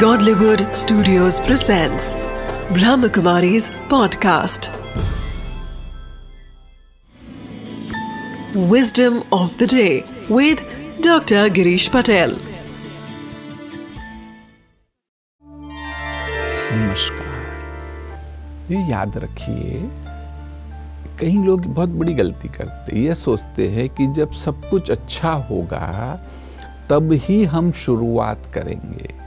Godlywood Studios presents Brahmakumari's podcast. Wisdom of the day with Dr. Girish Patel. नमस्कार ये याद रखिए कई लोग बहुत बड़ी गलती करते ये सोचते हैं कि जब सब कुछ अच्छा होगा तब ही हम शुरुआत करेंगे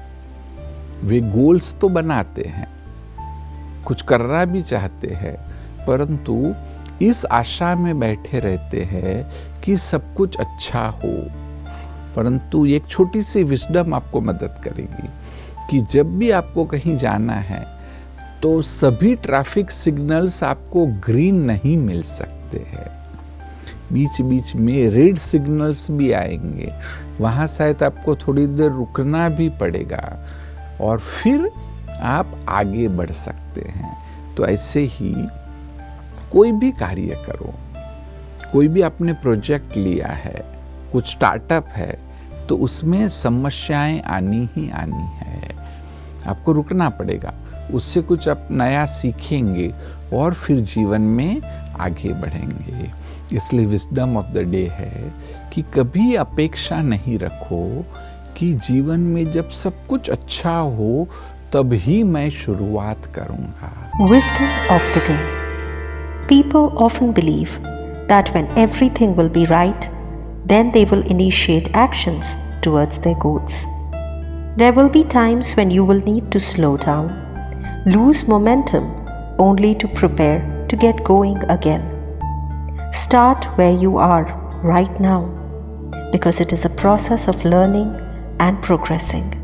वे गोल्स तो बनाते हैं, कुछ करना भी चाहते हैं, परंतु इस आशा में बैठे रहते हैं कि सब कुछ अच्छा हो। परंतु एक छोटी सी विस्डम आपको मदद करेगी कि जब भी आपको कहीं जाना है तो सभी ट्रैफ़िक सिग्नल्स आपको ग्रीन नहीं मिल सकते हैं। बीच बीच में रेड सिग्नल्स भी आएँगे, वहाँ शायद आपको थोड़ी देर रुकना भी पड़ेगा। और फिर आप आगे बढ़ सकते हैं। तो ऐसे ही कोई भी कार्य करो, कोई भी आपने प्रोजेक्ट लिया है, कुछ स्टार्टअप है तो उसमें समस्याएँ आनी ही आनी है। आपको रुकना पड़ेगा, उससे कुछ आप नया सीखेंगे और फिर जीवन में आगे बढ़ेंगे। इसलिए विजडम ऑफ़ द डे है कि कभी अपेक्षा नहीं रखो कि जीवन में जब सब कुछ अच्छा हो तब ही मैं शुरुआत करूँगा। Wisdom of the day people often believe that when everything will be right then they will initiate actions towards their goals there will be times when you will need to slow down lose momentum only to prepare to get going again start where you are right now because it is a process of learning and progressing.